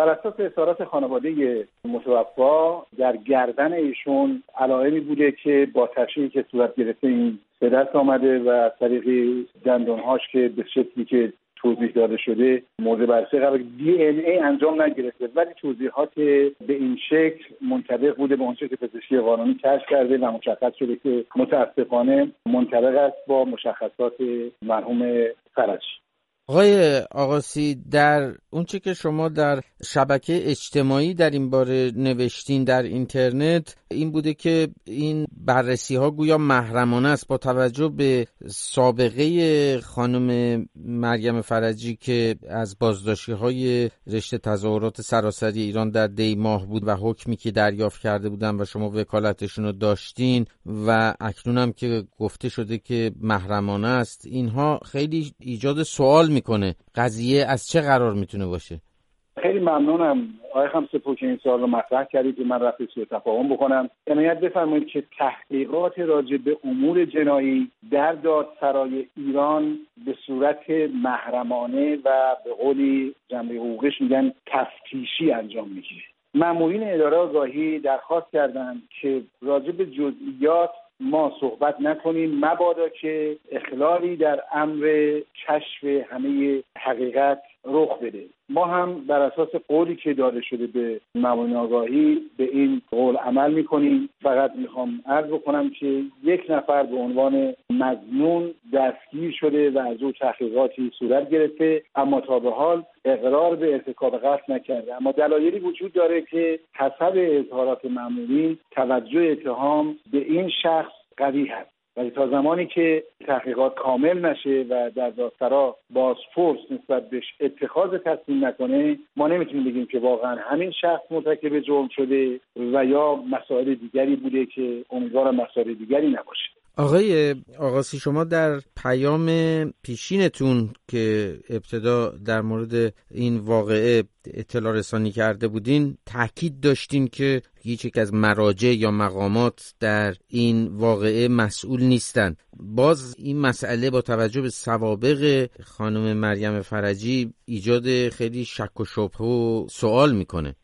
بر اساس اظهارات خانواده متوفا در گردن ایشون علائمی بوده که با تشریحی که صورت گرفته این به دست آمده و طریق دندانهاش که به شکلی که توضیح داده شده مورد بررسی قرار دی ان ای انجام نگرفته. ولی توضیحات به این شکل منطبق بوده به اونچه که پزشکی قانونی کشف کرده و مشخص شده که متاسفانه منطبق است با مشخصات مرحوم فرج. آقای آقاسی در اونچه که شما در شبکه اجتماعی در این باره نوشتین در اینترنت این بوده که این بررسی ها گویا محرمانه است با توجه به سابقه خانم مریم فرجی که از بازداشتی های رشته تظاهرات سراسری ایران در دی ماه بود و حکمی که دریافت کرده بودن و شما وکالتشون رو داشتین و اکنون هم که گفته شده که محرمانه است اینها خیلی ایجاد سوال می‌کنه. قضیه از چه قرار می‌تونه باشه؟ خیلی ممنونم. آقای خمسپور که این سوال رو مطرح کردید که من رفت سوء تفاهم بکنم. عنایت بفرمایید که تحقیقات راجع به امور جنایی در دادسرای ایران به صورت محرمانه و به قولی جنبه حقوقش میگن تفتیشی انجام می‌گیره. مامورین اداره آگاهی درخواست کردند که راجع به جزئیات ما صحبت نکنیم مبادا که اخلالی در امر کشف همه حقیقت رخ بده. ما هم بر اساس قولی که داده شده به مامورین آگاهی به این قول عمل می‌کنیم. فقط می‌خوام عرض بکنم که یک نفر به عنوان مزنون دستگیر شده و از او تحقیقاتی صورت گرفته اما تا به حال اقرار به ارتکاب قتل نکرده. اما دلایلی وجود داره که حسب اظهارات مامورین توجه اتهام به این شخص قوی هست. ولی تا زمانی که تحقیقات کامل نشه و در دادسرا بازپرس نسبت بهش اتخاذ تصمیم نکنه ما نمی‌تونیم بگیم که واقعا همین شخص مرتکب جرم شده و یا مسائل دیگری بوده که امیدوارم مسائل دیگری نباشه. آقای آقاسی شما در پیام پیشینتون که ابتدا در مورد این واقعه اطلاع رسانی کرده بودین تاکید داشتین که هیچ یک از مراجع یا مقامات در این واقعه مسئول نیستند باز این مسئله با توجه به سوابق خانم مریم فرجی ایجاد خیلی شک و شبه و سوال می‌کنه.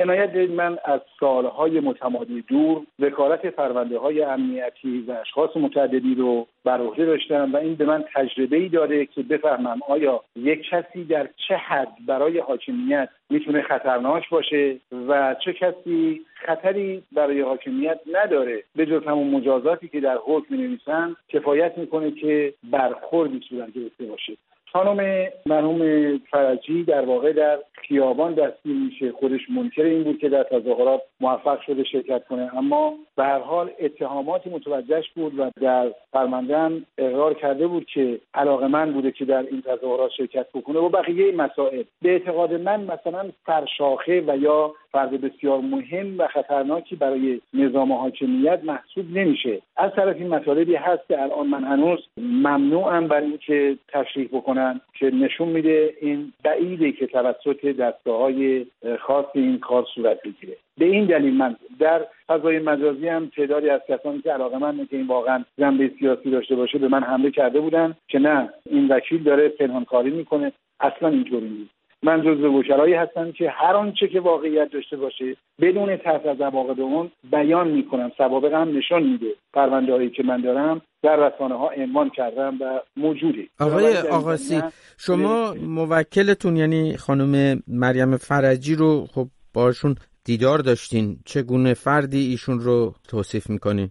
عنایت من از سالهای متمادی دور وکالت پرونده های امنیتی و اشخاص متعددی رو بر عهده داشتم و این به من تجربه ای داره که بفهمم آیا یک کسی در چه حد برای حاکمیت می‌تونه خطرناک باشه و چه کسی خطری برای حاکمیت نداره. به جز همون مجازاتی که در حکم نویسن کفایت می‌کنه که برخوردی صورت گرفته باشه. خانم مرحوم فرجی در واقع در خیابان دستگیر میشه خودش منکر این بود که در تظاهرات موفق شده شرکت کنه. اما به هر حال اتهاماتی متوجهش بود و در فرماندن اقرار کرده بود که علاقه من بوده که در این تظاهرات شرکت بکنه و بقیه مسائل. به اعتقاد من مثلا سرشاخه و یا فرد بسیار مهم و خطرناکی برای نظام حاکمیت محسوب نمیشه. از طرف این مطالبی هست که الان من هنوز ممنوعم برای اینکه تشریح بکنم که نشون میده این بعیده که توسط دسته های خاص این کار صورت بگیره به این دلیل من در فضای مجازی هم تعدادی از کسانی که علاقه من که این واقعا جنبه سیاسی داشته باشه به من حمله کرده بودن که نه این وکیل داره پنهانکاری می‌کنه. اصلا اینطوری نیست. من جزو وکلایی هستم که هر آنچه که واقعیت داشته باشه بدون تحت از عواقب اون بیان می‌کنم. سوابق هم نشان میده. پرونده هایی که من دارم در رسانه ها عنوان کردم و موجوده. آقای آقاسی شما موکلتون یعنی خانم مریم فرجی رو خب باشون دیدار داشتین. چگونه فردی ایشون رو توصیف می‌کنین؟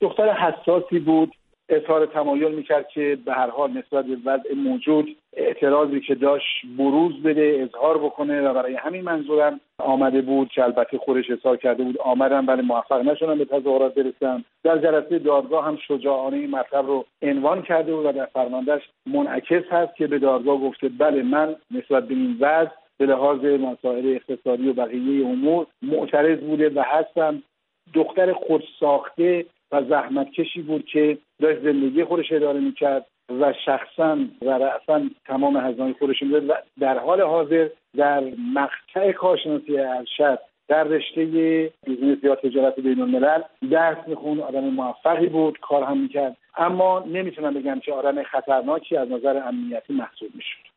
دختر حساسی بود. اظهار تمایل می‌کرد که به هر حال نسبت به وضع موجود اعتراضی که داشت بروز بده اظهار بکنه و برای همین منظورم آمده بود که البته خودش اظهار کرده بود. آمدم ولی موفق نشدم به تظاهرات برسم در جلسه دادگاه هم شجاعانه این مطلب رو عنوان کرده بود و در فرماندهش منعکس هست که به دادگاه گفته بله من نسبت به این وضع به لحاظ مسائل اقتصادی و بقیه امور معترض بوده و هستم دختر خود ساخته و زحمت کشی بود که داشت زندگی خودش اداره می‌کرد و شخصا و رأسا تمام هزینه خودش می‌داد و در حال حاضر در مقطع کارشناسی ارشد در رشته business یا تجارت بین الملل درس میخوند آدم موفقی بود کار هم می‌کرد. اما نمی‌تونم بگم که آدم خطرناکی از نظر امنیتی محسوب می‌شد.